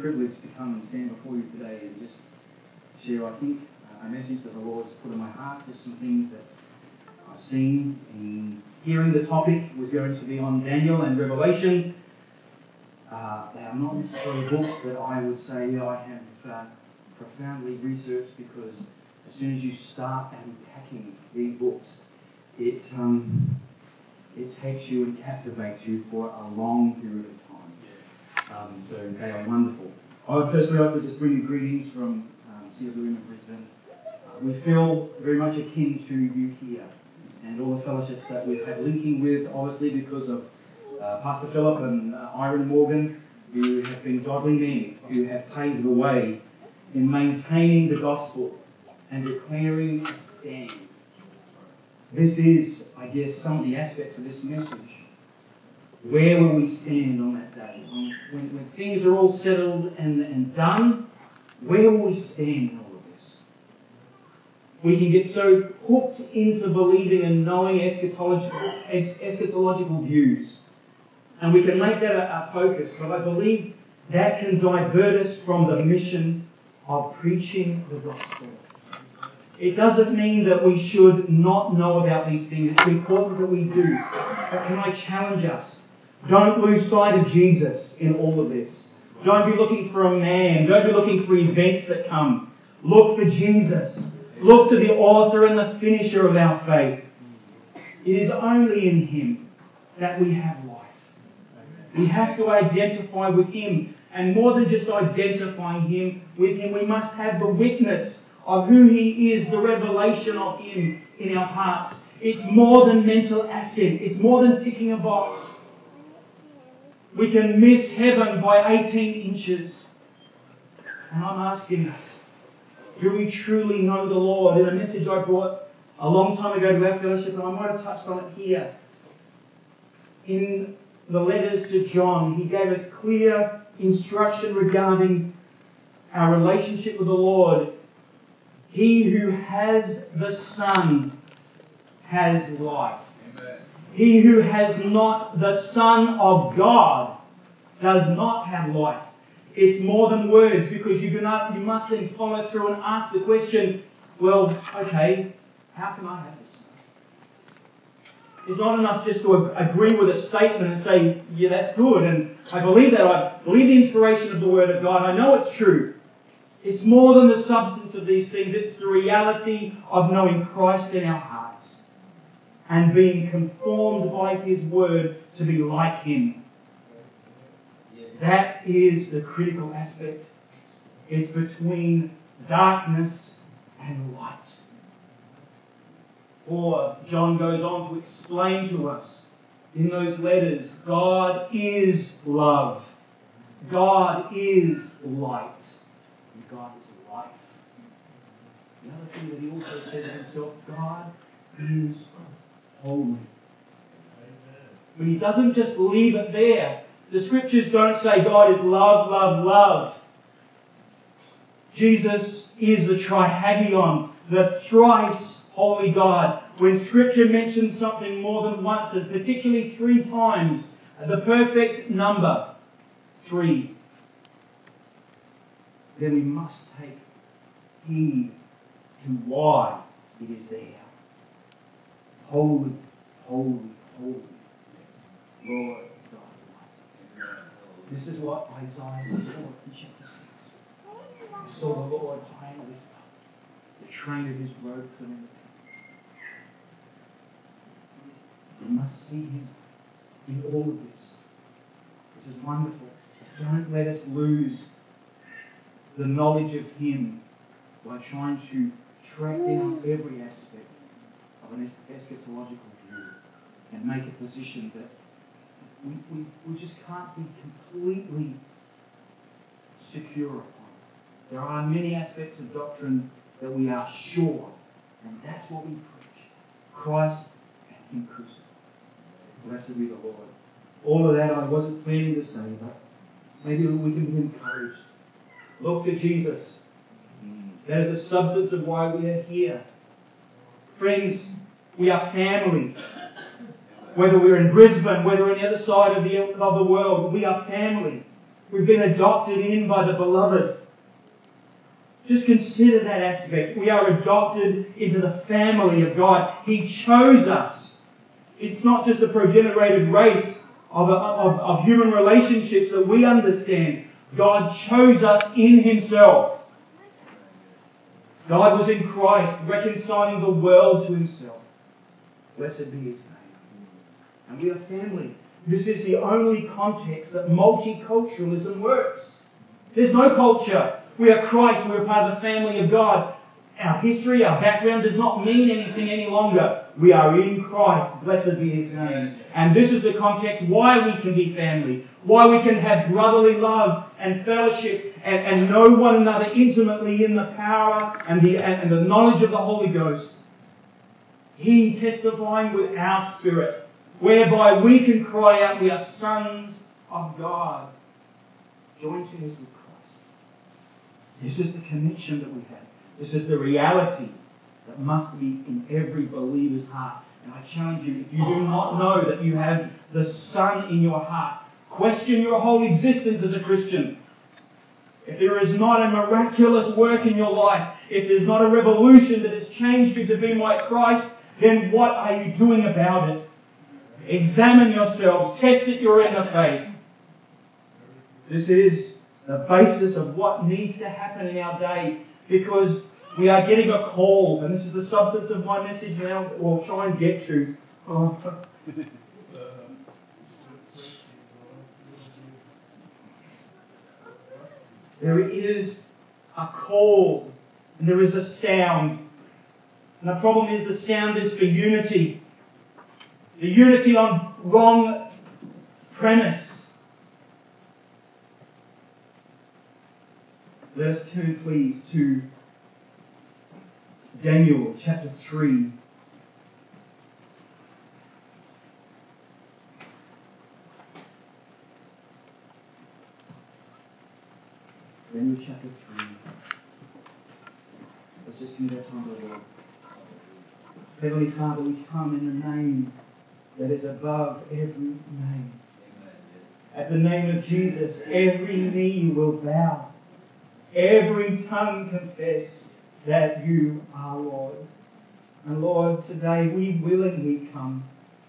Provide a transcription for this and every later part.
privilege to come and stand before you today and just share, I think, a message that the Lord's put in my heart, just some things that I've seen in hearing the topic was going to be on Daniel and Revelation. Uh, they are not necessarily books that I would say I have uh, profoundly researched because as soon as you start unpacking these books, it um, it takes you and captivates you for a long period of time. Um, so they are wonderful. I would firstly like to just bring you greetings from um, CWM in Brisbane. Uh, we feel very much akin to you here and all the fellowships that we've had linking with, obviously because of uh, Pastor Philip and uh, Iron Morgan, who have been godly men, who have paved the way in maintaining the gospel and declaring a stand. This is, I guess, some of the aspects of this message. Where will we stand on that day? When, when things are all settled and, and done, where will we stand in all of this? We can get so hooked into believing and knowing eschatological, eschatological views. And we can make that a focus, but I believe that can divert us from the mission of preaching the gospel. It doesn't mean that we should not know about these things. It's important that we do. But can I challenge us? Don't lose sight of Jesus in all of this. Don't be looking for a man. Don't be looking for events that come. Look for Jesus. Look to the author and the finisher of our faith. It is only in Him that we have life. We have to identify with Him. And more than just identifying Him with Him, we must have the witness of who He is, the revelation of Him in our hearts. It's more than mental assent. It's more than ticking a box. We can miss heaven by 18 inches. And I'm asking us, do we truly know the Lord? In a message I brought a long time ago to our fellowship, and I might have touched on it here. In the letters to John, he gave us clear instruction regarding our relationship with the Lord. He who has the Son has life. Amen. He who has not the Son of God does not have life. It's more than words because you, you must then follow through and ask the question, well, okay, how can I have this? It's not enough just to agree with a statement and say, yeah, that's good, and I believe that. I believe the inspiration of the Word of God. I know it's true. It's more than the substance of these things. It's the reality of knowing Christ in our hearts and being conformed by His Word to be like Him. That is the critical aspect. It's between darkness and light. Or John goes on to explain to us in those letters God is love, God is light, and God is life. The other thing that he also said himself God is holy. But he doesn't just leave it there. The scriptures don't say God is love, love, love. Jesus is the trisagion, the thrice holy God. When Scripture mentions something more than once, particularly three times, the perfect number, three, then we must take heed to why it is there. Holy, holy, holy, Lord This is what Isaiah saw in chapter 6. He saw the Lord high and up, the train of his robe filling the temple. We must see Him in all of this, which is wonderful. Don't let us lose the knowledge of Him by trying to track down every aspect of an eschatological view and make a position that we, we, we just can't be completely secure upon. There are many aspects of doctrine that we are sure, and that's what we preach Christ and Him crucified. Blessed be the Lord. All of that I wasn't planning to say, but maybe we can be encouraged. Look to Jesus. That is the substance of why we are here. Friends, we are family. Whether we're in Brisbane, whether on the other side of the, of the world, we are family. We've been adopted in by the beloved. Just consider that aspect. We are adopted into the family of God. He chose us. It's not just a progenerated race of, of, of human relationships that we understand. God chose us in Himself. God was in Christ, reconciling the world to Himself. Blessed be His name. Are family. This is the only context that multiculturalism works. There's no culture. We are Christ. We're part of the family of God. Our history, our background does not mean anything any longer. We are in Christ. Blessed be His name. And this is the context why we can be family, why we can have brotherly love and fellowship and, and know one another intimately in the power and the, and, and the knowledge of the Holy Ghost. He testifying with our spirit, whereby we can cry out, We are sons of God. Joint heirs with Christ. This is the connection that we have. This is the reality that must be in every believer's heart. And I challenge you, if you do not know that you have the Son in your heart, question your whole existence as a Christian. If there is not a miraculous work in your life, if there's not a revolution that has changed you to be like Christ, then what are you doing about it? Examine yourselves, test that you're in the faith. This is the basis of what needs to happen in our day because we are getting a call, and this is the substance of my message now, we'll try and get to. Oh. there is a call, and there is a sound. And the problem is the sound is for unity. The unity on wrong premise. Let us turn, please, to Daniel chapter 3. Daniel chapter 3. Let's just give that time to the Lord. Heavenly Father, we come in the name that is above every name. At the name of Jesus, every knee will bow, every tongue confess that you are Lord. And Lord, today we willingly come.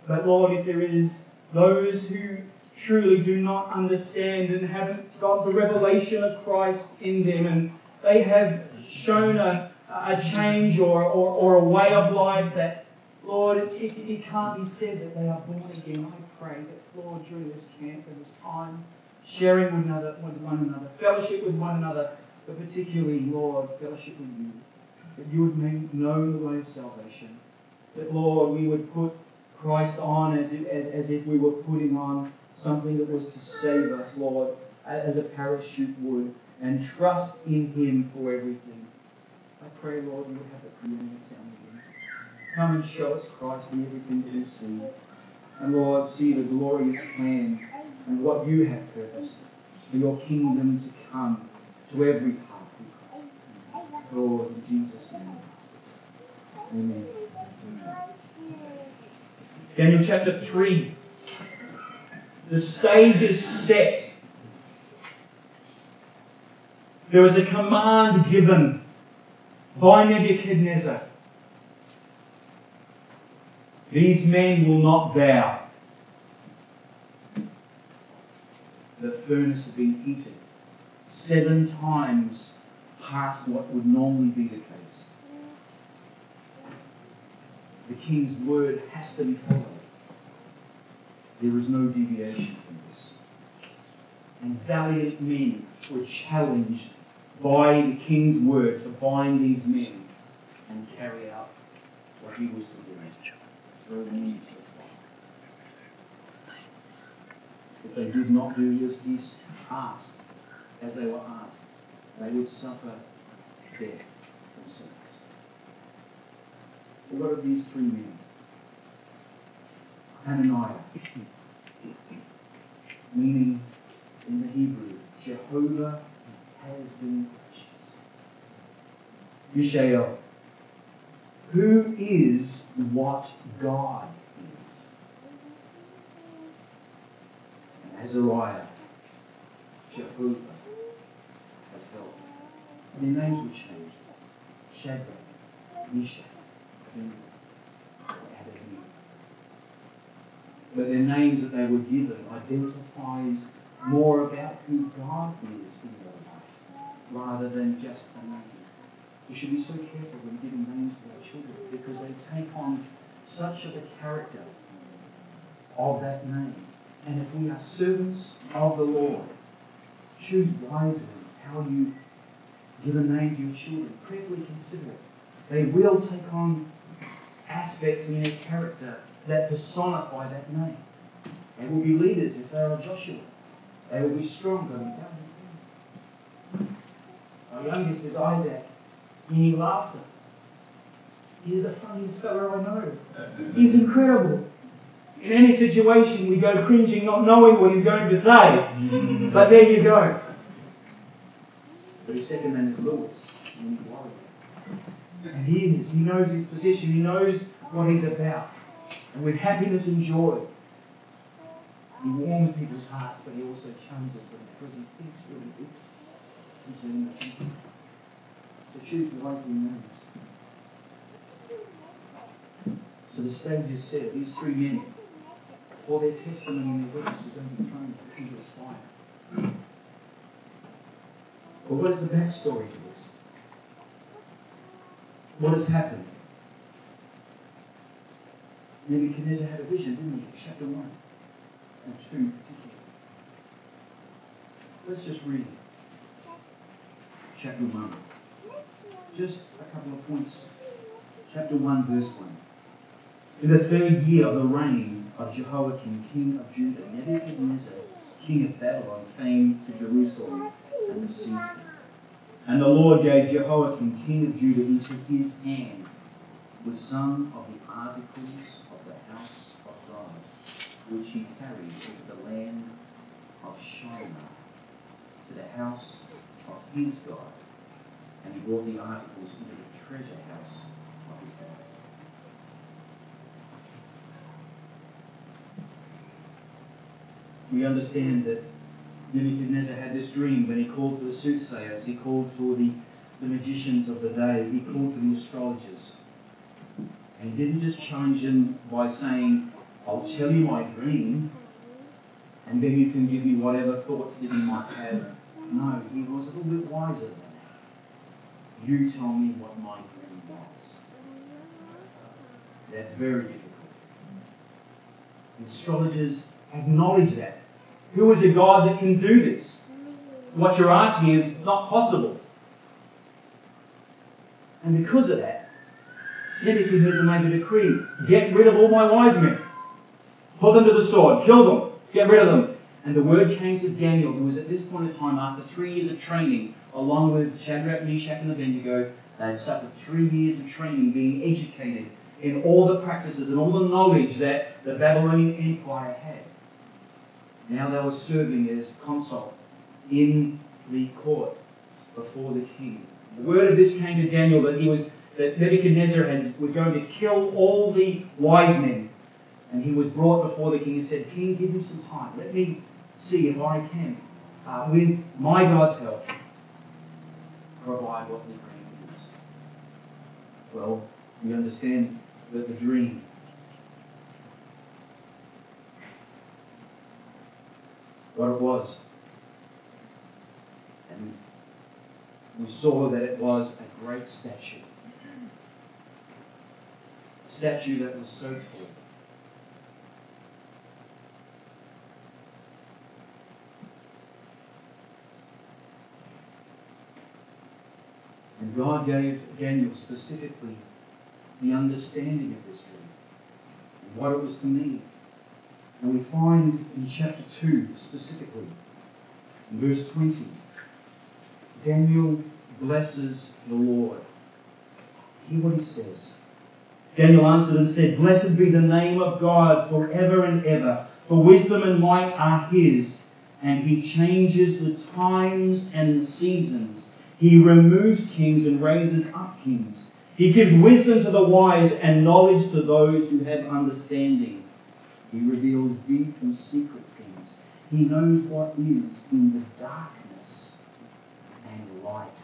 But Lord, if there is those who truly do not understand and haven't got the revelation of Christ in them and they have shown a, a change or, or, or a way of life that, Lord, it, it, can't be said that they are born again. I pray that, Lord, during this camp and this time, sharing with, another, with one another, fellowship with one another, but particularly, Lord, fellowship with you. That you would make known the way of salvation. That, Lord, we would put Christ on as if, as, as if we were putting on something that was to save us, Lord, as a parachute would, and trust in Him for everything. I pray, Lord, you would have a preeminent sound again. Come and show us Christ in everything that is seen. And Lord, see the glorious plan and what you have purposed for your kingdom to come to every heart, Lord, in Jesus' name. Amen. Daniel chapter 3. The stage is set. There was a command given by Nebuchadnezzar. These men will not bow. The furnace has been heated seven times past what would normally be the case. The king's word has to be followed. There is no deviation from this. And valiant men were challenged by the king's word to bind these men and carry out what he was to do. If they did not do as he asked, as they were asked, they would suffer death themselves. What of these three men? Hananiah, meaning in the Hebrew, Jehovah has been gracious. Mishael, who is what God is. And Azariah, Jehovah has helped. And their names were changed. Shadrach, Meshach, Abednego. But their names that they were given identifies more about who God is in their life rather than just a name. We should be so careful when giving names to our children because they take on such of the character of that name. And if we are servants of the Lord, choose wisely how you give a name to your children. Prayerfully consider it. They will take on aspects in their character that personify that name. They will be leaders if they are Joshua. They will be strong. They'll be Our youngest is Isaac, meaning laughter. He's the funniest fellow I know. Uh-huh. He's incredible. In any situation, we go cringing, not knowing what he's going to say. Mm-hmm. But there you go. But his second name is Lewis, meaning warrior. And he is. He knows his position. He knows what he's about. And with happiness and joy, he warms people's hearts, but he also challenges them because he thinks really good concerning the future. So choose the wisely names. So the stage is set. These three men, for their testimony and their witness, are going to be thrown into this fire. But what is the backstory to this? What has happened? Nebuchadnezzar had a vision, didn't he? Chapter 1 and 2 particularly. Let's just read chapter 1. Just a couple of points. Chapter 1, verse 1. In the third year of the reign of Jehoiakim, king of Judah, Nebuchadnezzar, king of Babylon, came to Jerusalem and received him. And the Lord gave Jehoiakim, king of Judah, into his hand with some of the articles of the house of God, which he carried into the land of Shinar to the house of his God, and he brought the articles into the treasure house of his. We understand that Nebuchadnezzar had this dream when he called for the soothsayers, he called for the, the magicians of the day, he called for the astrologers. And he didn't just challenge them by saying, I'll tell you my dream, and then you can give me whatever thoughts that you might have. No, he was a little bit wiser. You tell me what my dream was. That's very difficult. The astrologers acknowledge that. Who is a God that can do this? What you're asking is not possible. And because of that, Nebuchadnezzar made a decree get rid of all my wise men. Put them to the sword. Kill them. Get rid of them. And the word came to Daniel, who was at this point in time, after three years of training, along with Shadrach, Meshach, and Abednego, they had suffered three years of training, being educated in all the practices and all the knowledge that the Babylonian Empire had. Now they were serving as consult in the court before the king. The word of this came to Daniel that he was that Nebuchadnezzar had, was going to kill all the wise men and he was brought before the king and said, King, give me some time. Let me see if I can, uh, with my God's help, provide what the dream is. Well, we understand that the dream what it was. And we saw that it was a great statue. A statue that was so tall And God gave Daniel specifically the understanding of this dream and what it was to mean. And we find in chapter 2 specifically, in verse 20, Daniel blesses the Lord. Hear what he says. Daniel answered and said, Blessed be the name of God forever and ever, for wisdom and might are his, and he changes the times and the seasons. He removes kings and raises up kings. He gives wisdom to the wise and knowledge to those who have understanding. He reveals deep and secret things. He knows what is in the darkness, and light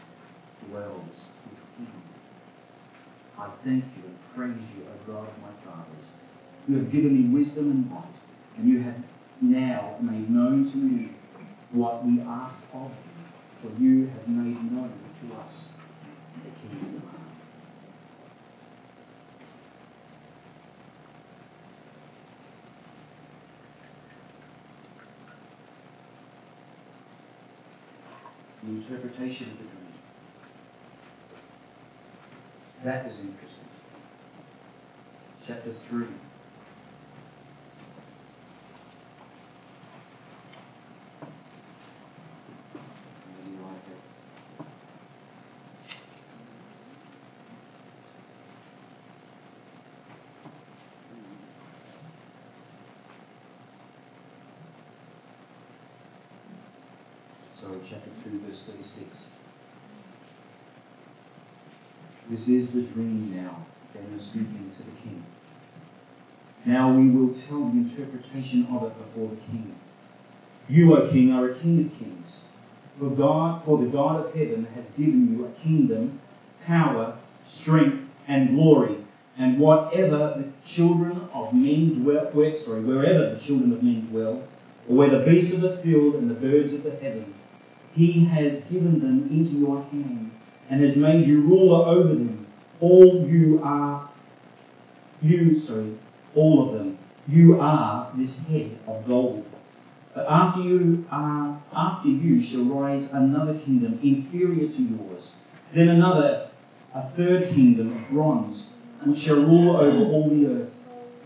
dwells with him. I thank you and praise you, O God of my fathers. You have given me wisdom and might, and you have now made known to me what we asked of you, for you have made known to us the king's command. The interpretation of the dream. That is interesting. Chapter 3. Maybe like it. So, chapter 2, verse 36. This is the dream now, Daniel speaking to the king. Now we will tell the interpretation of it before the king. You, O king, are a king of kings. For God, for the God of heaven has given you a kingdom, power, strength, and glory. And whatever the children of men dwell, sorry, wherever the children of men dwell, or where the beasts of the field and the birds of the heaven, he has given them into your hand and has made you ruler over them. All you are, you, sorry, all of them. You are this head of gold. But after you are, after you shall rise another kingdom inferior to yours. Then another, a third kingdom of bronze, which shall rule over all the earth.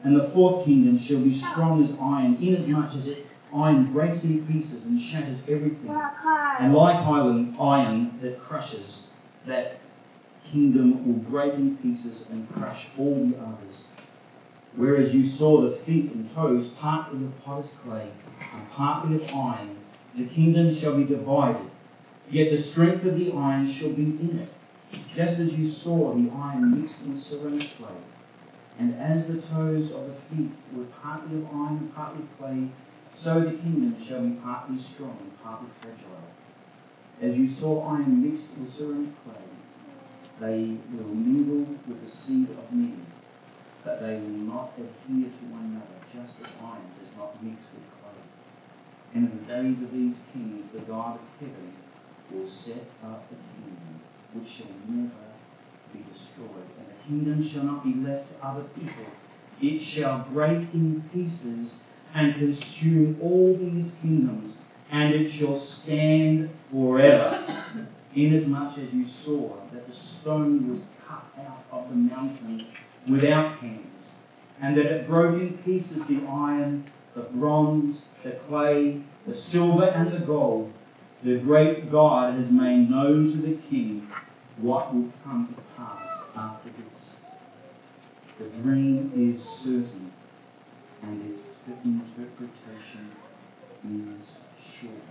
And the fourth kingdom shall be strong as iron, inasmuch as it iron breaks in pieces and shatters everything. And like iron, iron that crushes, that kingdom will break in pieces and crush all the others. Whereas you saw the feet and toes partly of potter's clay and partly of iron, the kingdom shall be divided. Yet the strength of the iron shall be in it, just as you saw the iron mixed in ceramic clay. And as the toes of the feet were partly of iron and partly clay, so the kingdom shall be partly strong and partly fragile. As you saw iron mixed with ceramic clay, they will mingle with the seed of men, but they will not adhere to one another, just as iron does not mix with clay. And in the days of these kings, the God of heaven will set up a kingdom which shall never be destroyed, and the kingdom shall not be left to other people. It shall break in pieces and consume all these kingdoms, and it shall stand forever. Inasmuch as you saw that the stone was cut out of the mountain without hands, and that it broke in pieces the iron, the bronze, the clay, the silver, and the gold, the great God has made known to the king what will come to pass after this. The dream is certain, and its interpretation is sure.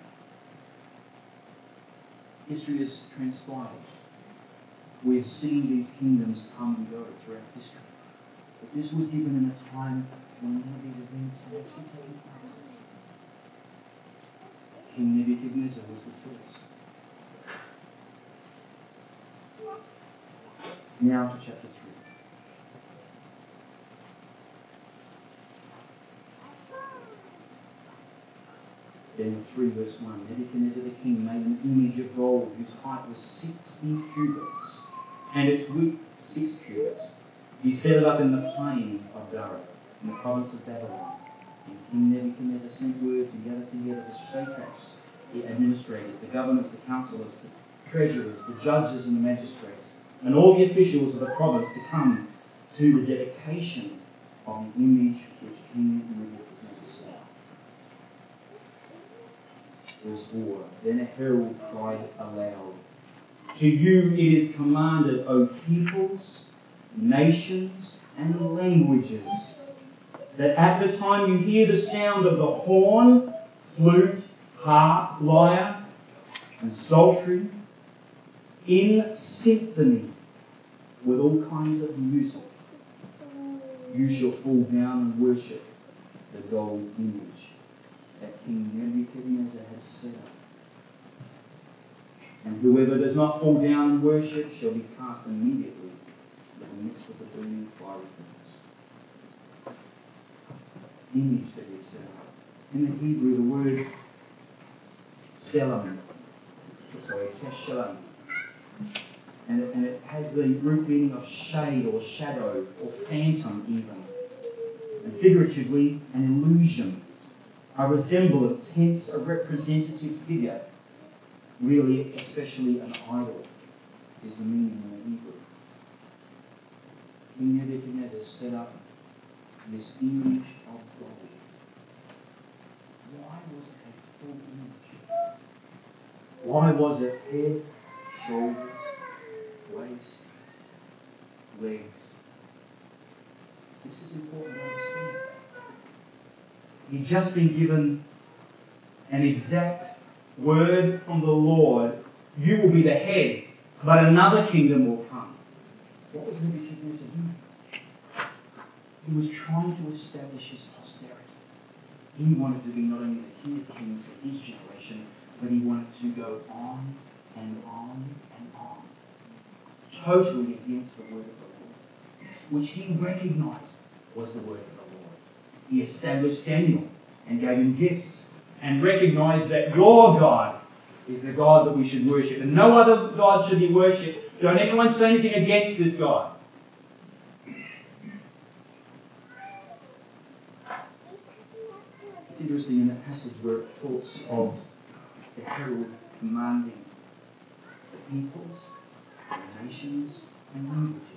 History has transpired. We've seen these kingdoms come and go throughout history. But this was given in a time when none of these events had actually taken place. King Nebuchadnezzar was the first. Now to chapter 3. Daniel 3, verse 1. Nebuchadnezzar the king made an image of gold whose height was 60 cubits and its width 6 cubits. He set it up in the plain of Dura, in the province of Babylon. And King Nebuchadnezzar sent word to gather together the satraps, the administrators, the governors, the counselors, the treasurers, the judges, and the magistrates, and all the officials of the province to come to the dedication of the image which King Nebuchadnezzar set up. Verse 4 Then a herald cried aloud, To you it is commanded, O peoples, nations, and languages, that at the time you hear the sound of the horn, flute, harp, lyre, and psaltery, in symphony with all kinds of music, you shall fall down and worship the gold image that King Nebuchadnezzar has set up. And whoever does not fall down and worship shall be cast immediately into the midst of the burning fiery furnace. Image that is set up. In the Hebrew, the word selam, sorry, teshalam, and it, and it has the root meaning of shade or shadow or phantom even. And figuratively, an illusion, a resemblance, hence a representative figure. Really, especially an idol, is the meaning in the Hebrew. King Nebuchadnezzar set up this image of God. Why was it a full image? Why was it head, shoulders, waist, legs? This is important to understand. He'd just been given an exact word from the Lord you will be the head, but another kingdom will come. What was Nebuchadnezzar doing? He was trying to establish his posterity. He wanted to be not only the king of kings of his generation, but he wanted to go on and on and on. Totally against the word of the Lord, which he recognized was the word. He established Daniel and gave him gifts and recognized that your God is the God that we should worship, and no other God should be worshipped. Don't anyone say anything against this God. It's interesting in that passage where it talks of the herald commanding the peoples, the nations, and languages.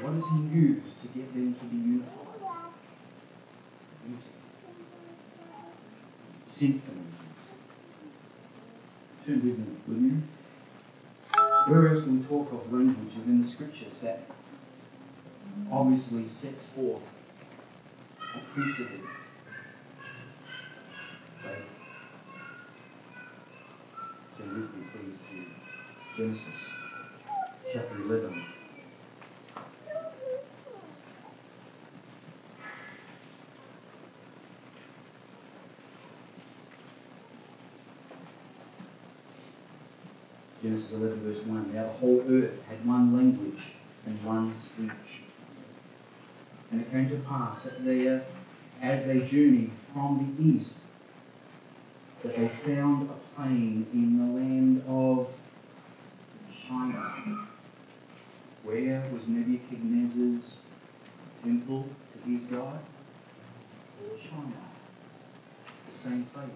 What does he use to get them to be unified? Music. Symphony. Turn with me, will you? Where else do we talk of language within the scriptures that obviously sets forth a precedent? Faith. Turn with me, please, to Genesis chapter 11. Genesis 11, verse 1. Now the whole earth had one language and one speech. And it came to pass that there, uh, as they journeyed from the east, that they found a plain in the land of Shinar. Where was Nebuchadnezzar's temple to his God? Shinar. The same place.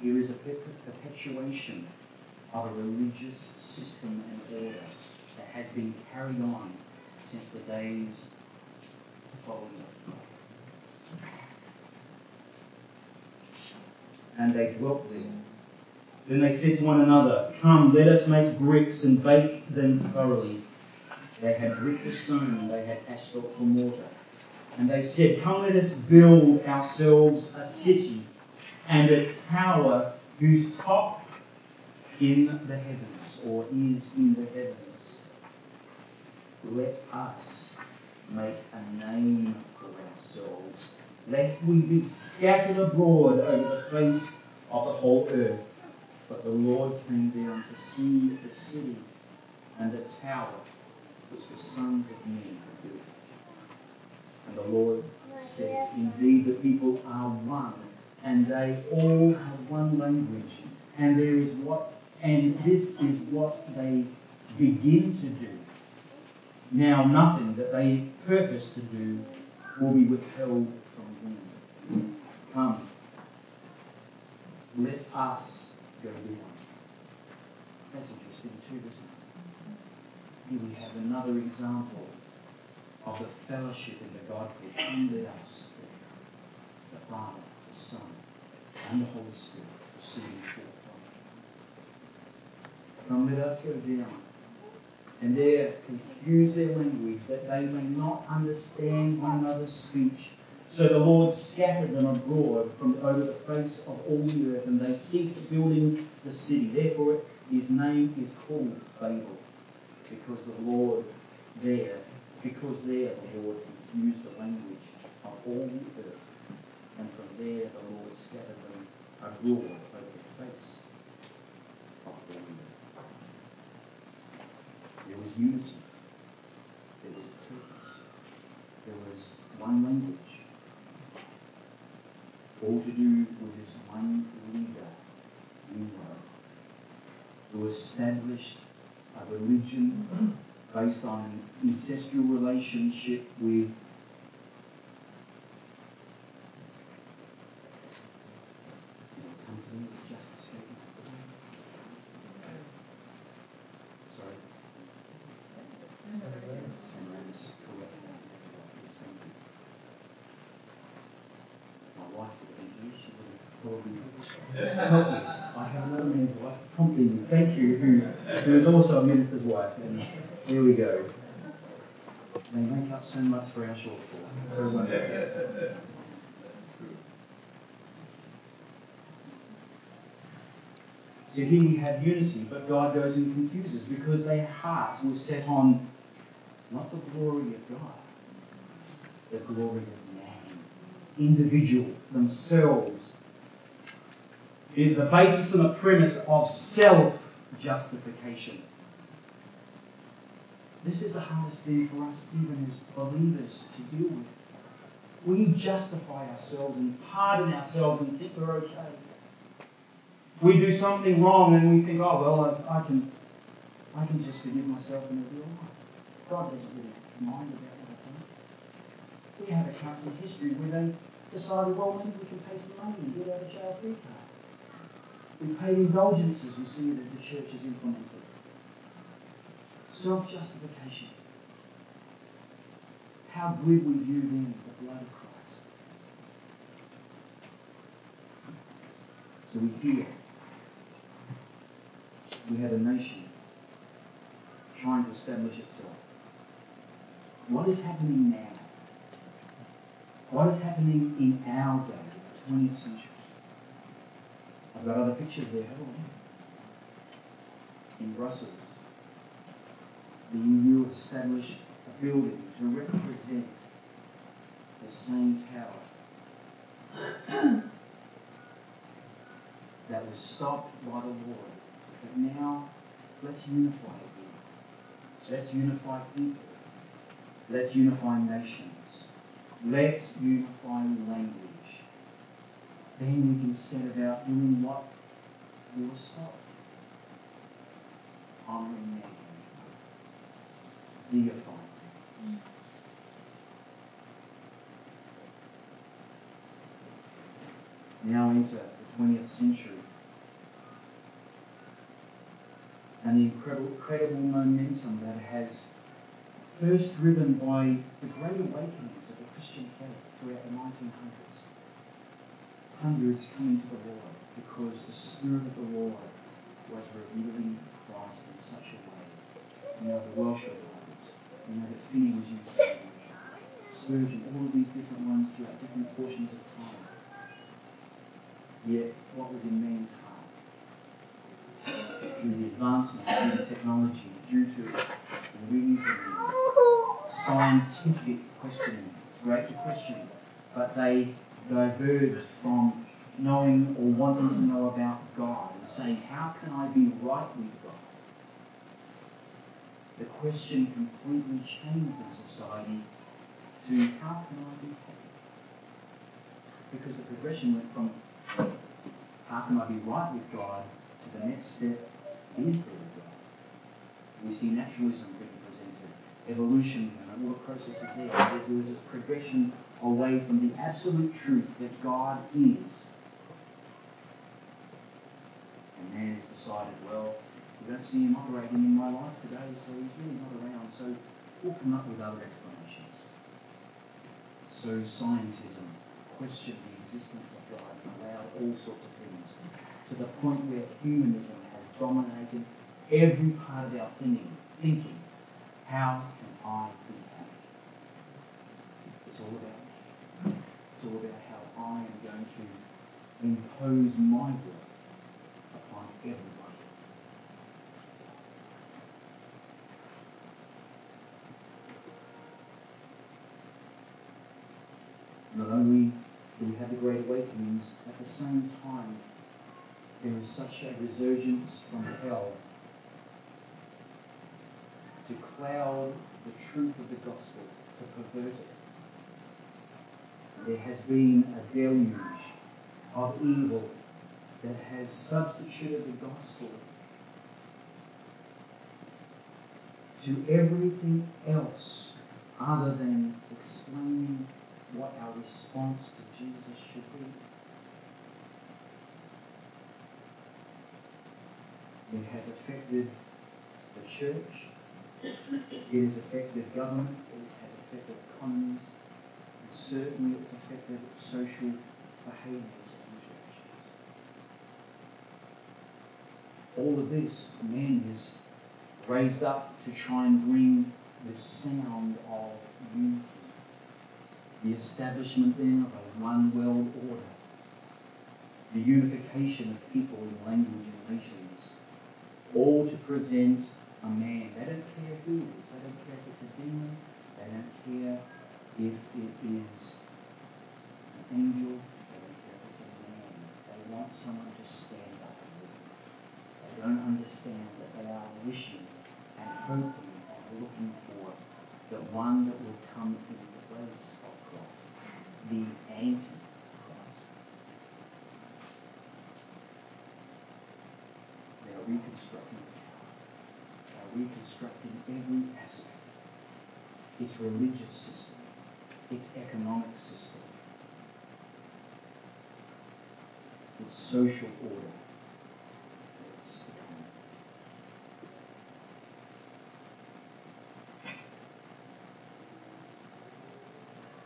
Here is a perpetuation of a religious system and order that has been carried on since the days following Christ. And they dwelt there. Then they said to one another, Come, let us make bricks and bake them thoroughly. They had brick for stone, and they had asphalt for mortar. And they said, Come, let us build ourselves a city and a tower whose top in the heavens or is in the heavens. Let us make a name for ourselves, lest we be scattered abroad over the face of the whole earth. But the Lord came down to see the city and the tower which the sons of men have built. And the Lord said, Indeed, the people are one, and they all have one language, and there is what and this is what they begin to do. Now, nothing that they purpose to do will be withheld from them. Come, let us go down. That's interesting too, isn't it? Here we have another example of the fellowship in the Godhead. Let us the Father, the Son, and the Holy Spirit proceeding forth. Come, let us go down. And there confuse their language, that they may not understand one another's speech. So the Lord scattered them abroad from over the face of all the earth, and they ceased building the city. Therefore, his name is called Babel, because the Lord there, because there the Lord confused the language of all the earth, And from there the Lord scattered them abroad over the face of the land. There was unity. There was purpose. There was one language. All to do with this one leader, Nero, who established a religion based on an incestual relationship with Sorry. Semiramis, correct. Thank you. My wife would be here. She would have probably helped me. I have another man's wife prompting me. Thank you, who, who is And here we go. They make up so much for our shortfall. So wonderful. So here we have unity, but God goes and confuses because their hearts were set on not the glory of God, the glory of man, individual, themselves. It is the basis and the premise of self justification. This is the hardest thing for us, even as believers, to deal with. We justify ourselves and pardon ourselves and think we're okay. We do something wrong and we think, oh well, I, I can, I can just forgive myself and it'll be all right. God doesn't really mind about what I've. We have accounts in history where they decided, well, maybe we can pay some money and get out of jail free card. We pay indulgences. We see that the church has implemented. Self-justification. How good we view then the blood of Christ. So we hear we have a nation trying to establish itself. What is happening now? What is happening in our day, the 20th century? I've got other pictures there, haven't I? In Brussels, the EU established a building to represent the same tower that was stopped by the war. But now, let's unify again. Let's unify people. Let's unify nations. Let's unify language. Then we can set about doing what we were stopped. Honoring Deifying. Now into the 20th century. And the incredible, incredible momentum that has first driven by the great awakenings of the Christian faith throughout the 1900s. Hundreds coming to the Lord because the Spirit of the Lord was revealing Christ in such a way. You know, the Welsh you know, that Finney was used in Spurgeon, all of these different ones throughout different portions of time. Yet, what was in man's heart? Through the advancement of technology, due to the reasoning, scientific questioning, great to question, but they diverged from knowing or wanting to know about God and saying, How can I be right with God? The question completely changed in society to how can I be happy? Because the progression went from how can I be right with God to the next step is there God? We see naturalism being presented, evolution, and all the processes there. There was this progression away from the absolute truth that God is. And man has decided, well, we don't see him operating in my life today, so he's really not around. So we'll come up with other explanations. So scientism questioned the existence of God and allowed all sorts of things to the point where humanism has dominated every part of our thinking. Thinking, how can I be happy? It's all about me. It's all about how I am going to impose my will upon everybody. Not only do we have the Great Awakenings, at the same time, there is such a resurgence from hell to cloud the truth of the gospel, to pervert it. There has been a deluge of evil that has substituted the gospel to everything else other than explaining what our response to Jesus should be. It has affected the church. It has affected government. It has affected economies. And certainly it's affected social behaviours in churches. All of this, man is raised up to try and bring the sound of unity. The establishment then of a one world order. The unification of people in language and nations. All to present a man. They don't care who it is. They don't care if it's a demon. They don't care if it is an angel. They don't care if it's a man. They want someone to stand up and lead. They don't understand that they are wishing and hoping and looking for the one that will come in place of Christ, the anti-Christ. They are reconstructing the they are reconstructing every aspect. Its religious system, its economic system, its social order.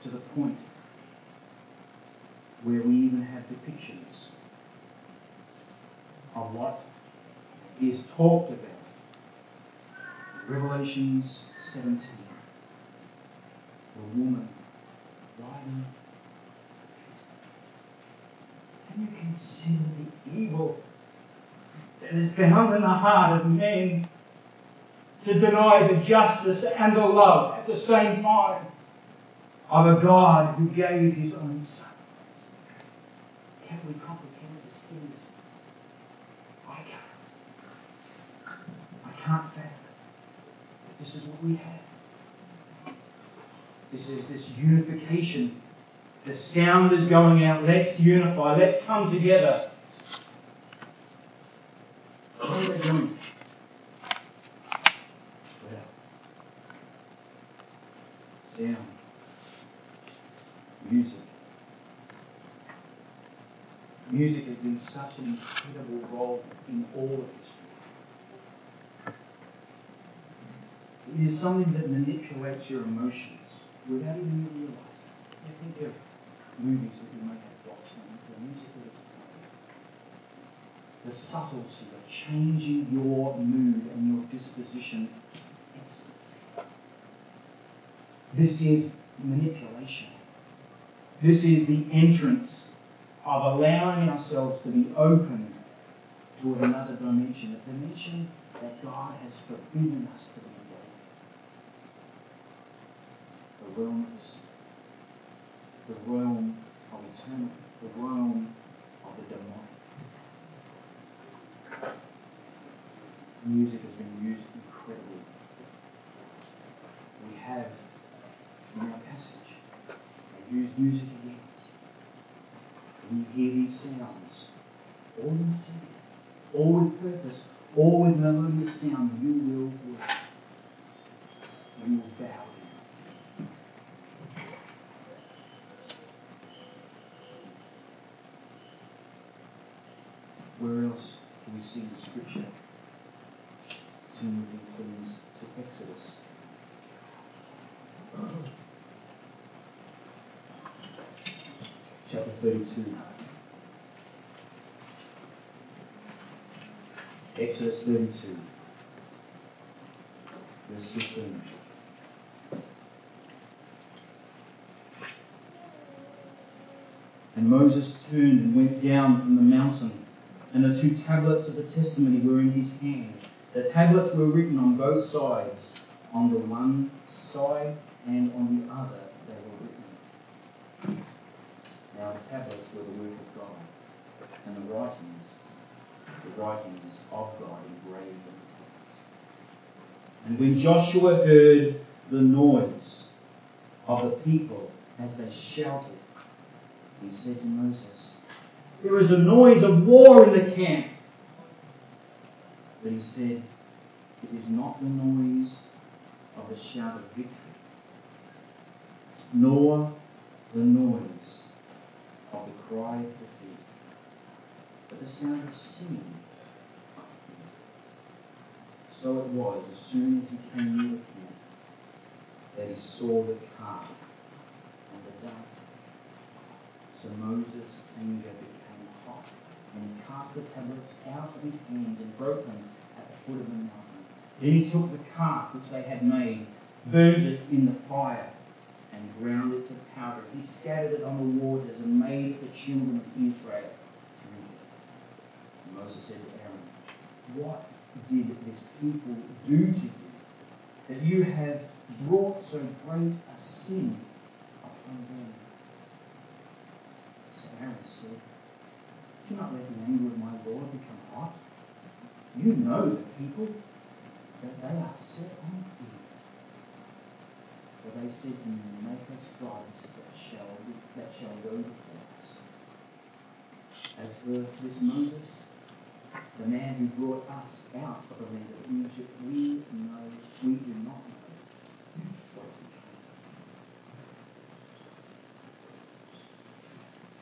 To the point where we even have depictions of what is talked about. Revelations 17. The woman riding Can you consider the evil that is found in the heart of men to deny the justice and the love at the same time of a God who gave his own Son? We comprehend this seriousness? I can't. I can't it. This is what we have. This is this unification. The sound is going out. Let's unify. Let's come together. What are they doing? Well, sound, music. Music has been such an incredible role in all of history. It is something that manipulates your emotions without even realizing. You think of movies that you might have watched and the music that is played. The subtlety of changing your mood and your disposition instantly. This is manipulation. This is the entrance of allowing ourselves to be open to another dimension, a dimension that God has forbidden us to be in. the realm of the the realm of eternity, the realm of the demonic. Music has been used incredibly. We have in our passage, they use music. When you hear these sounds, all in sin, all with purpose, all with melodious sound, you will work. You will bow down. Where else do we see the scripture? To moving please to Exodus. Chapter 32. Exodus 32. Verse 15. And Moses turned and went down from the mountain, and the two tablets of the testimony were in his hand. The tablets were written on both sides, on the one side and on the other they were written. Now the tablets were the work of God, and the writings, the writings of God engraved on the tablets. And when Joshua heard the noise of the people as they shouted, he said to Moses, There is a noise of war in the camp. But he said, It is not the noise of the shout of victory, nor the noise of the cry of defeat, but the sound of singing. So it was, as soon as he came near the camp, that he saw the calf and the dust. So Moses' anger became hot, and he cast the tablets out of his hands and broke them at the foot of the mountain. Then he took the calf which they had made, burned it in the fire, and ground it to powder. He scattered it on the waters and made the children of Israel drink it. Moses said to Aaron, What did this people do to you that you have brought so great a sin upon them? So Aaron said, Do not let the anger of my Lord become hot. You know the people, that they are set on. They me, Make us gods that shall, that shall go before us. As for this Moses, the man who brought us out of the land of Egypt, we know, we do not know.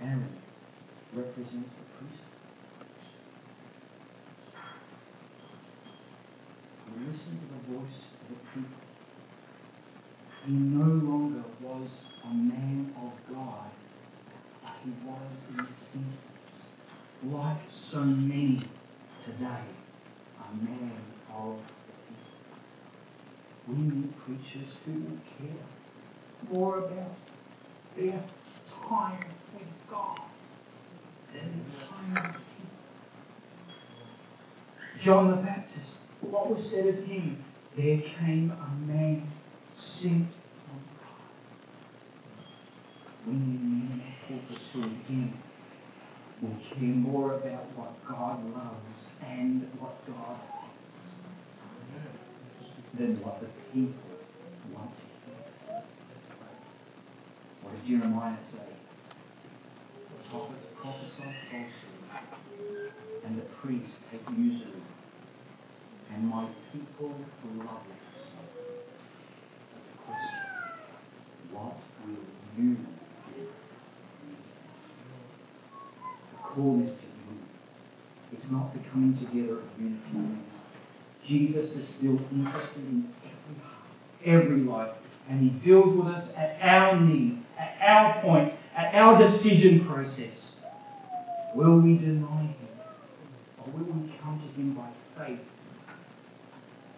Aaron represents the priesthood. Listen to the voice of the people. He no longer was a man of God, but he was in this instance, like so many today, a man of the people. We need preachers who care more about their time with God than their time with people. John the Baptist, what was said of him? There came a man sent. We need pulpits who again will care more about what God loves and what God hates than what the people want to hear. What did Jeremiah say? The prophets prophesy falsely, and the priests take usury, and my people love it. The question, what will you to you. It's not the coming together of unity. Jesus is still interested in every heart, every life, and He deals with us at our need, at our point, at our decision process. Will we deny Him, or will we come to Him by faith,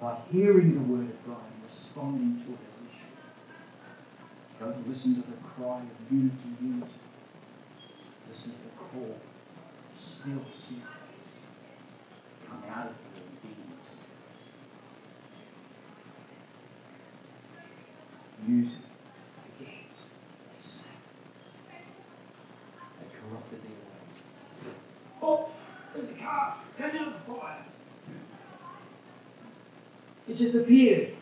by hearing the Word of God and responding to it as we should? Don't listen to the cry of unity, unity. Listen to the call. Still face. Come out of your obedience. Use against ways. Oh, there's a car. The. It just appeared.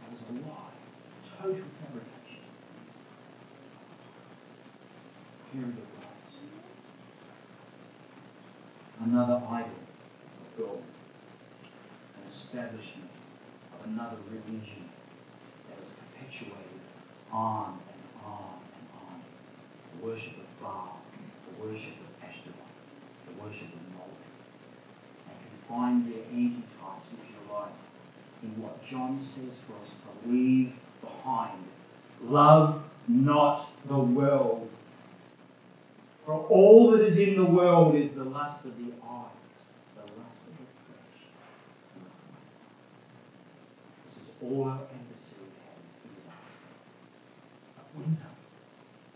That was a lie. Total fabrication. Period of lies. Another idol of gold. An establishment of another religion that was perpetuated on and on and on. The worship of Baal, the worship of Ashtaroth, the worship of Moloch. They can find their antitypes, if you like, in what John says for us to leave behind. Love not the world. For all that is in the world is the lust of the eyes, the lust of the flesh. This is all our adversary has in his. But winter,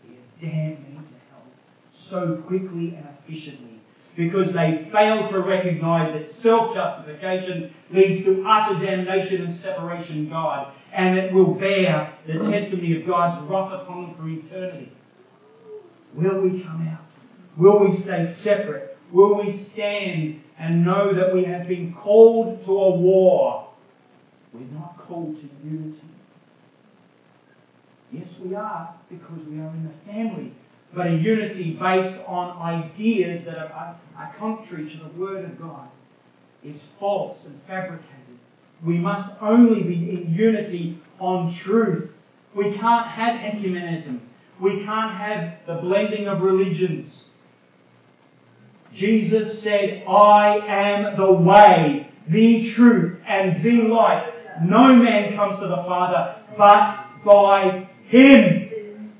he has damned men to hell so quickly and efficiently because they fail to recognize that self justification leads to utter damnation and separation God, and it will bear the testimony of God's wrath upon them for eternity. Will we come out? Will we stay separate? Will we stand and know that we have been called to a war? We're not called to unity. Yes, we are, because we are in the family, but a unity based on ideas that are, are contrary to the Word of God is false and fabricated. We must only be in unity on truth. We can't have ecumenism. We can't have the blending of religions. Jesus said, I am the way, the truth, and the life. No man comes to the Father but by Him.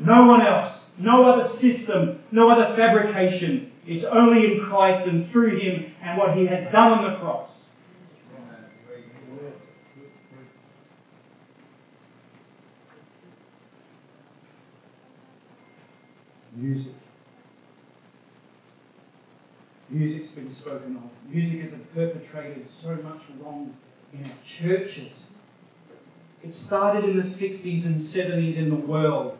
No one else. No other system. No other fabrication. It's only in Christ and through Him and what He has done on the cross. Music. Music's been spoken of. Music has perpetrated so much wrong in our churches. It started in the 60s and 70s in the world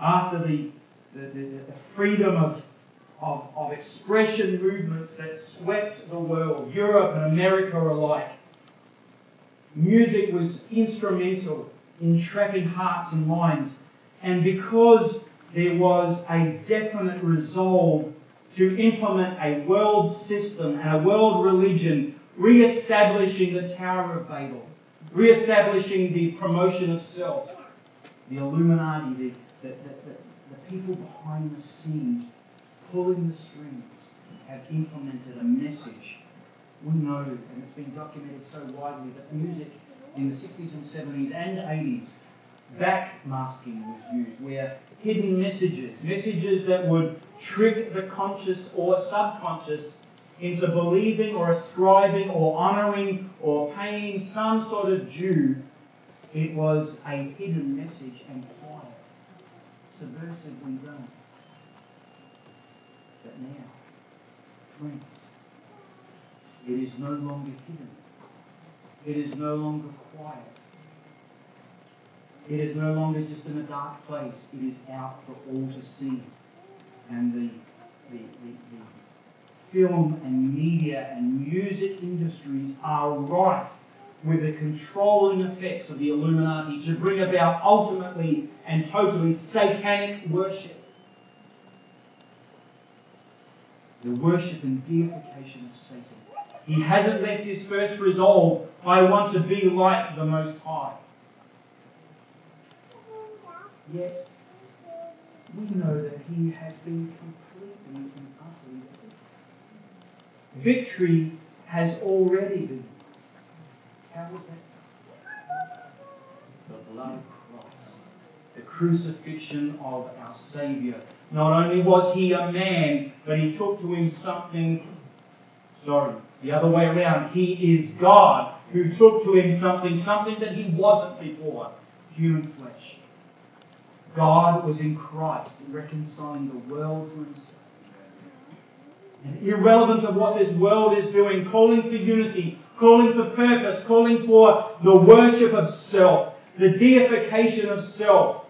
after the, the, the, the freedom of, of, of expression movements that swept the world, Europe and America alike. Music was instrumental in trapping hearts and minds. And because there was a definite resolve to implement a world system and a world religion, re establishing the Tower of Babel, re establishing the promotion of self, the Illuminati, the, the, the, the, people behind the scenes pulling the strings have implemented a message. We know, and it's been documented so widely, that music in the 60s and 70s and 80s backmasking was used, where hidden messages, messages that would trick the conscious or subconscious into believing or ascribing or honouring or paying some sort of due, it was a hidden message and quiet, subversively done. But now, friends, it is no longer hidden. It is no longer quiet. It is no longer just in a dark place. It is out for all to see. And the, the, the, the film and media and music industries are rife with the controlling effects of the Illuminati to bring about ultimately and totally satanic worship. The worship and deification of Satan. He hasn't left his first resolve, I want to be like the Most High. Yet, we know that he has been completely and utterly defeated. Victory has already been. How was that? The blood of Christ, the crucifixion of our Saviour. Not only was he a man, but he took to him something. Sorry, the other way around. He is God who took to him something, something that he wasn't before human flesh. God was in Christ, reconciling the world to himself. And irrelevant of what this world is doing, calling for unity, calling for purpose, calling for the worship of self, the deification of self.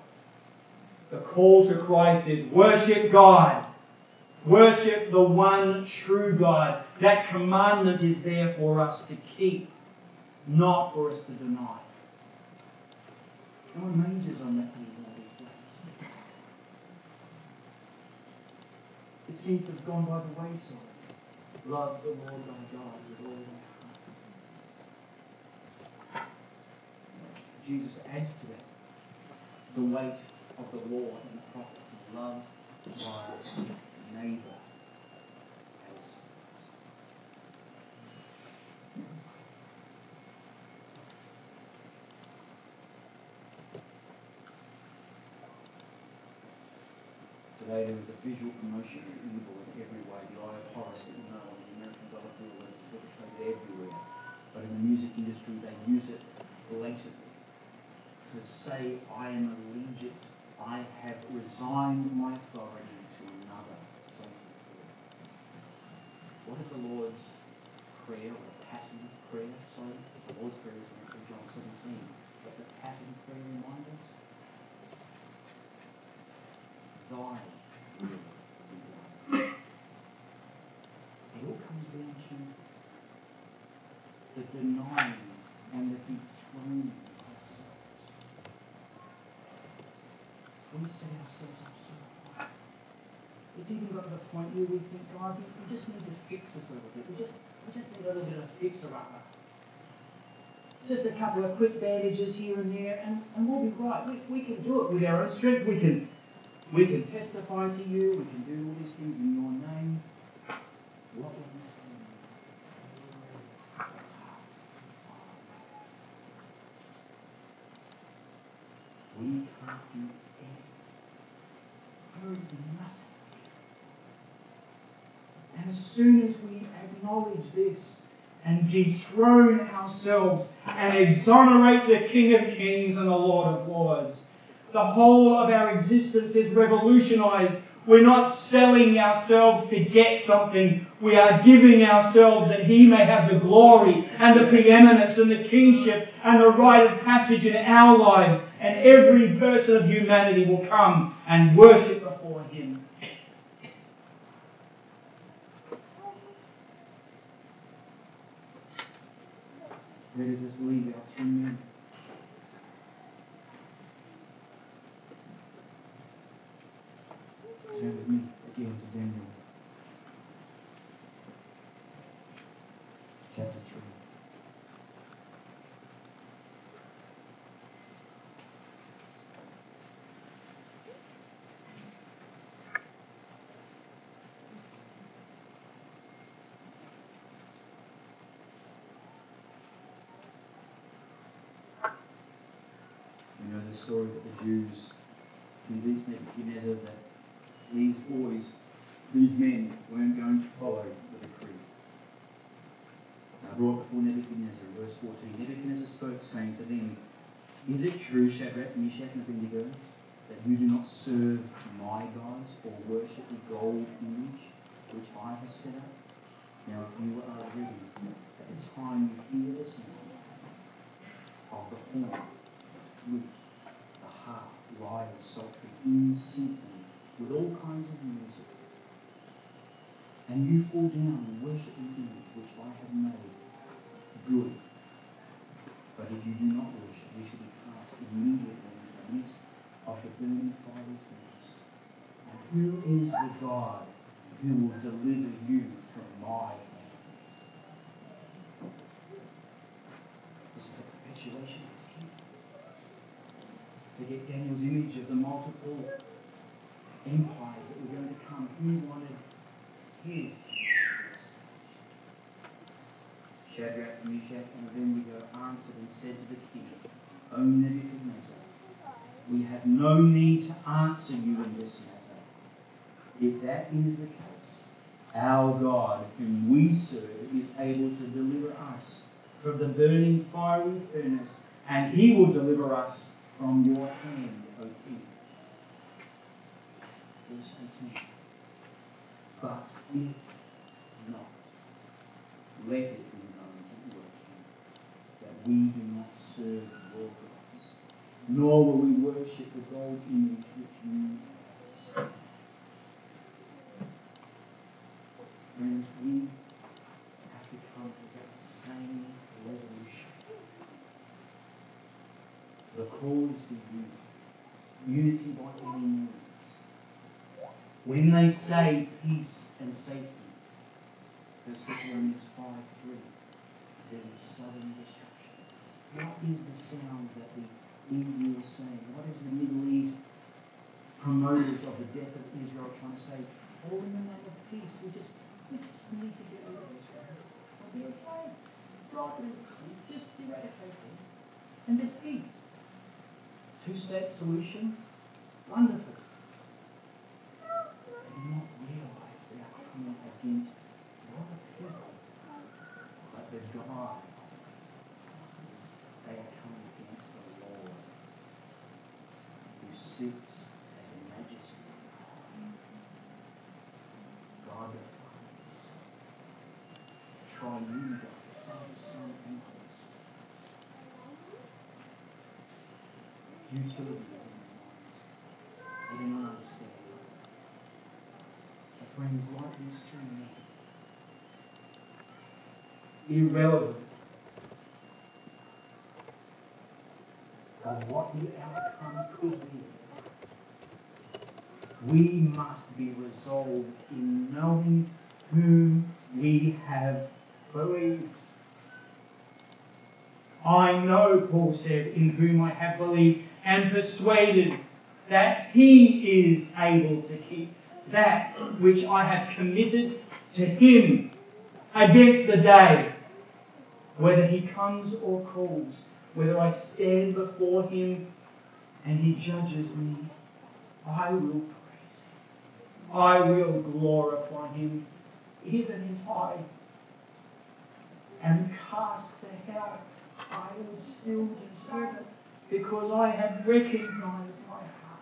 The call to Christ is worship God. Worship the one true God. That commandment is there for us to keep, not for us to deny. No one ranges on that it seems to have gone by the wayside. Love the Lord thy God with all thy heart. Jesus adds to that the weight of the law and the prophets of love thy neighbour today there is a visual promotion of evil in every way. The eye of Horus that you know on the American dollar bill is perpetrated everywhere. But in the music industry they use it blatantly to say, I am allegiant, I have resigned my authority to another. What is the Lord's prayer or pattern prayer, sorry, the Lord's Prayer is in John 17, but the pattern prayer reminds us, Thy all comes down to the denying and the dethroning of ourselves. We set ourselves up so high. It's even got to the point where we think, oh, God, we, we just need to fix this a little bit. We just, we just need a little bit of fixer-upper. Just a couple of quick bandages here and there, and, and we'll be right. We, we can do it with our own strength. We can, we can testify to you. We can do all these things in your name. What would we say? We can't do anything. There is nothing. And as soon as we acknowledge this and dethrone ourselves and exonerate the King of Kings and the Lord of Lords, the whole of our existence is revolutionized. We're not selling ourselves to get something. We are giving ourselves that He may have the glory and the preeminence and the kingship and the right of passage in our lives. And every person of humanity will come and worship before Him. Let us leave our two men. Me again to Daniel. Chapter 3. You know the story that the Jews convinced Nebuchadnezzar that these boys, these men, weren't going to follow the decree. Now brought before Nebuchadnezzar, verse 14, Nebuchadnezzar spoke, saying to them, Is it true, Shadrach, Meshach, and Abednego, that you do not serve my gods or worship the gold image which I have set up? Now if you are ready, at the time you hear the sound of the horn, the flute, the harp, lyre, psaltery, in symphony, with all kinds of music. And you fall down and worship the image which I have made. Good. But if you do not worship, you shall be cast immediately into the midst of the burning fiery furnace. And who is the God who will deliver you from my hands? This is the perpetuation of his kingdom. Forget Daniel's image of the multiple empires that were going to come. He wanted his Shadrach, Meshach, and Abednego answered and said to the king, O Nebuchadnezzar, we have no need to answer you in this matter. If that is the case, our God, whom we serve, is able to deliver us from the burning fiery furnace, and he will deliver us from your hand, O king. 18. But if not, let it be known to your king that we do not serve your gods, nor will we worship the gold image which you have. Friends, we have to come to that same resolution. The call is for unity. Unity by any means. When they say peace and safety, 1 Thessalonians 5 3, there is sudden destruction. What is the sound that the Indian was saying? What is the Middle East promoters of the death of Israel trying to say? All in the name of peace. We just we just need to get rid of Israel. It'll be okay. God will just eradicate them. And there's peace. Two state solution, wonderful. Do not realize they are coming against not a people, but the God. They are coming against the Lord who sits as a majesty. God the Father. triune God, Father, Son, and Holy Spirit. Utilities in our minds. We do not understand. But friends, like these three men, irrelevant of what the outcome could be, we must be resolved in knowing whom we have believed. I know, Paul said, in whom I have believed and persuaded that he is able to keep that which I have committed to him against the day, whether he comes or calls, whether I stand before him and he judges me, I will praise him. I will glorify him, even if I am cast to hell. I will still deserve it because I have recognized my heart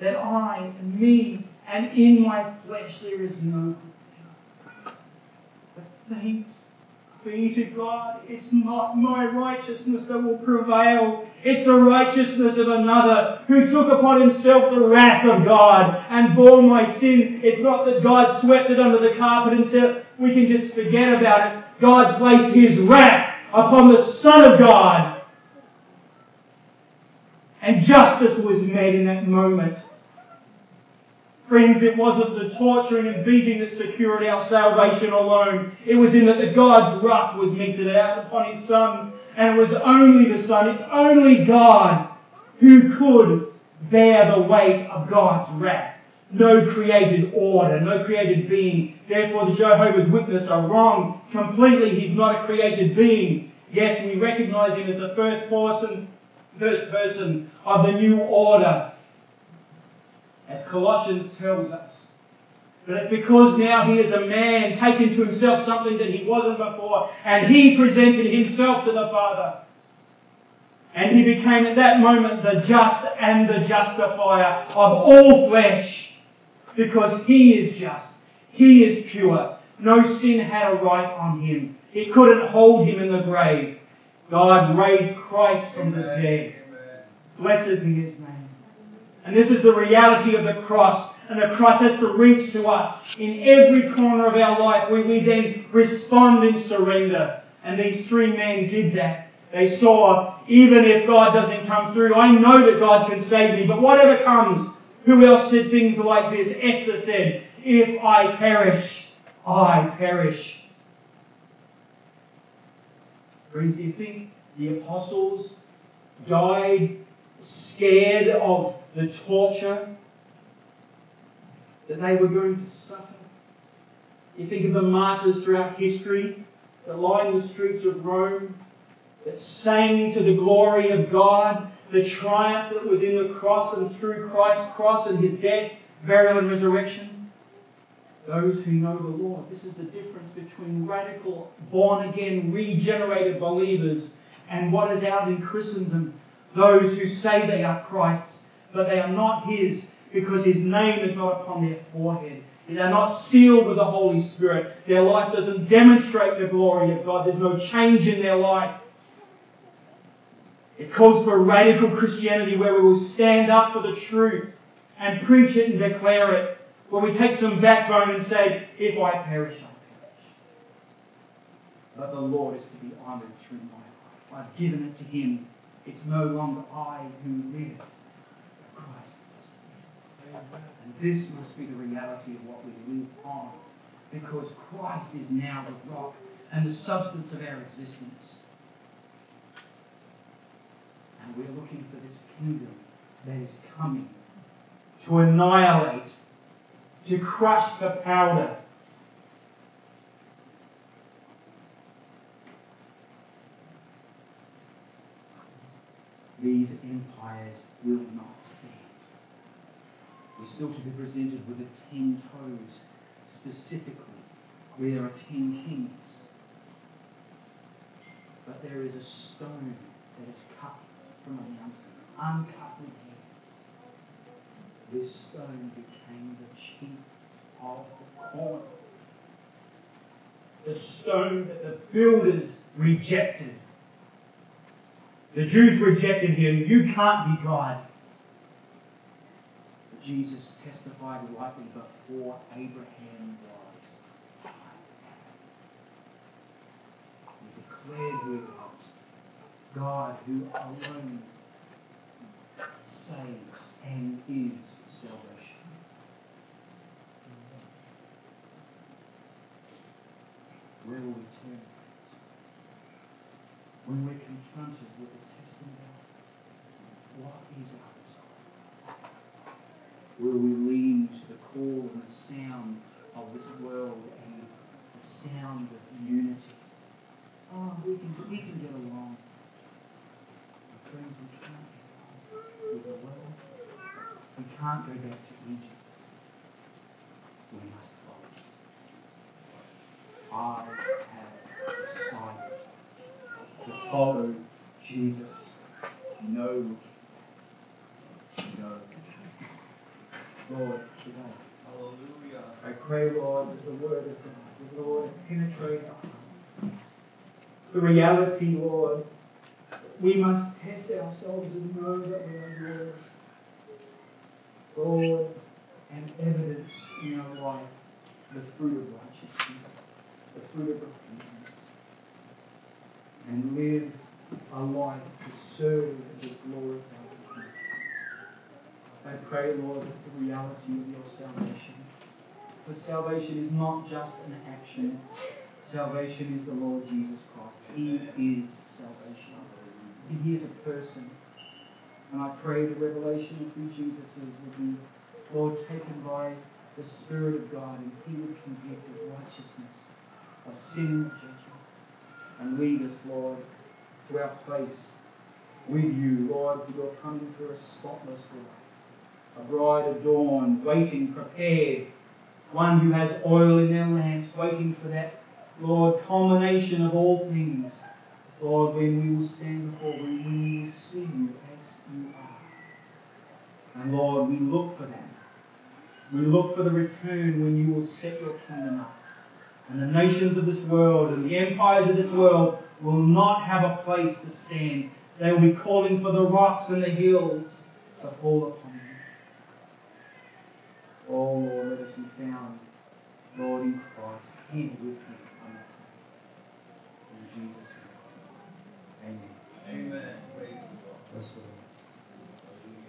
that I, me, and in my flesh there is no good thing. But thanks be to God, it's not my righteousness that will prevail. It's the righteousness of another who took upon himself the wrath of God and bore my sin. It's not that God swept it under the carpet and said, we can just forget about it. God placed his wrath upon the Son of God. And justice was made in that moment. Friends, it wasn't the torturing and beating that secured our salvation alone. It was in that the God's wrath was meted out upon His Son. And it was only the Son, it's only God who could bear the weight of God's wrath. No created order, no created being. Therefore the Jehovah's Witness are wrong completely. He's not a created being. Yes, we recognize him as the first person, first person of the new order Colossians tells us. But it's because now he is a man taken to himself something that he wasn't before, and he presented himself to the Father. And he became at that moment the just and the justifier of all flesh. Because he is just. He is pure. No sin had a right on him. It couldn't hold him in the grave. God raised Christ from the dead. Blessed be his name. And this is the reality of the cross. And the cross has to reach to us in every corner of our life where we then respond in surrender. And these three men did that. They saw, even if God doesn't come through, I know that God can save me, but whatever comes, who else said things like this? Esther said, if I perish, I perish. Friends, do you think the apostles died scared of the torture that they were going to suffer. You think of the martyrs throughout history that lined the streets of Rome, that sang to the glory of God, the triumph that was in the cross and through Christ's cross and his death, burial, and resurrection. Those who know the Lord. This is the difference between radical, born again, regenerated believers and what is out in Christendom. Those who say they are Christ's but they are not His because His name is not upon their forehead. They are not sealed with the Holy Spirit. Their life doesn't demonstrate the glory of God. There's no change in their life. It calls for radical Christianity where we will stand up for the truth and preach it and declare it. Where we take some backbone and say, if I perish, I perish. But the Lord is to be honoured through my life. I've given it to Him. It's no longer I who live, and this must be the reality of what we live on. Because Christ is now the rock and the substance of our existence. And we're looking for this kingdom that is coming to annihilate, to crush the powder. These empires will not. We're still to be presented with the ten toes, specifically, where there are ten kings. But there is a stone that is cut from a mountain, uncut with hands. This stone became the chief of the corner. the stone that the builders rejected. The Jews rejected him. You can't be God. Jesus testified rightly before Abraham was. He declared who he was. God who alone saves and is salvation. Where will we turn? When we're confronted with the testing God, what is our? Will we lean to the call and the sound of this world and the sound of unity? Oh, we can, we can get along. But friends, we can't get along with the world. We can't go back to Egypt. We must follow. I have decided to follow Jesus. No. Lord, today. Hallelujah. I pray, Lord, that the word of God would, Lord, penetrate our hearts. The reality, Lord, we must test ourselves and know that we are yours. Lord, and evidence in our life the fruit of righteousness, the fruit of repentance, and live a life to serve and to glorify. I pray, Lord, that the reality of your salvation. For salvation is not just an action, salvation is the Lord Jesus Christ. He is salvation. He is a person. And I pray the revelation of who Jesus is would be, Lord, taken by the Spirit of God and He would convict of righteousness, of sin and judgment. And lead us, Lord, to our place with you, Lord, for your coming for a spotless bride. A bride adorned, waiting, prepared. One who has oil in their lamps, waiting for that, Lord, culmination of all things. Lord, when we will stand before you, when we will see you as you are. And Lord, we look for that. We look for the return when you will set your kingdom up. And the nations of this world and the empires of this world will not have a place to stand. They will be calling for the rocks and the hills to fall upon you. Oh Lord, let us be found, Lord, in Christ, hid with him. In Jesus' name. Amen. Amen.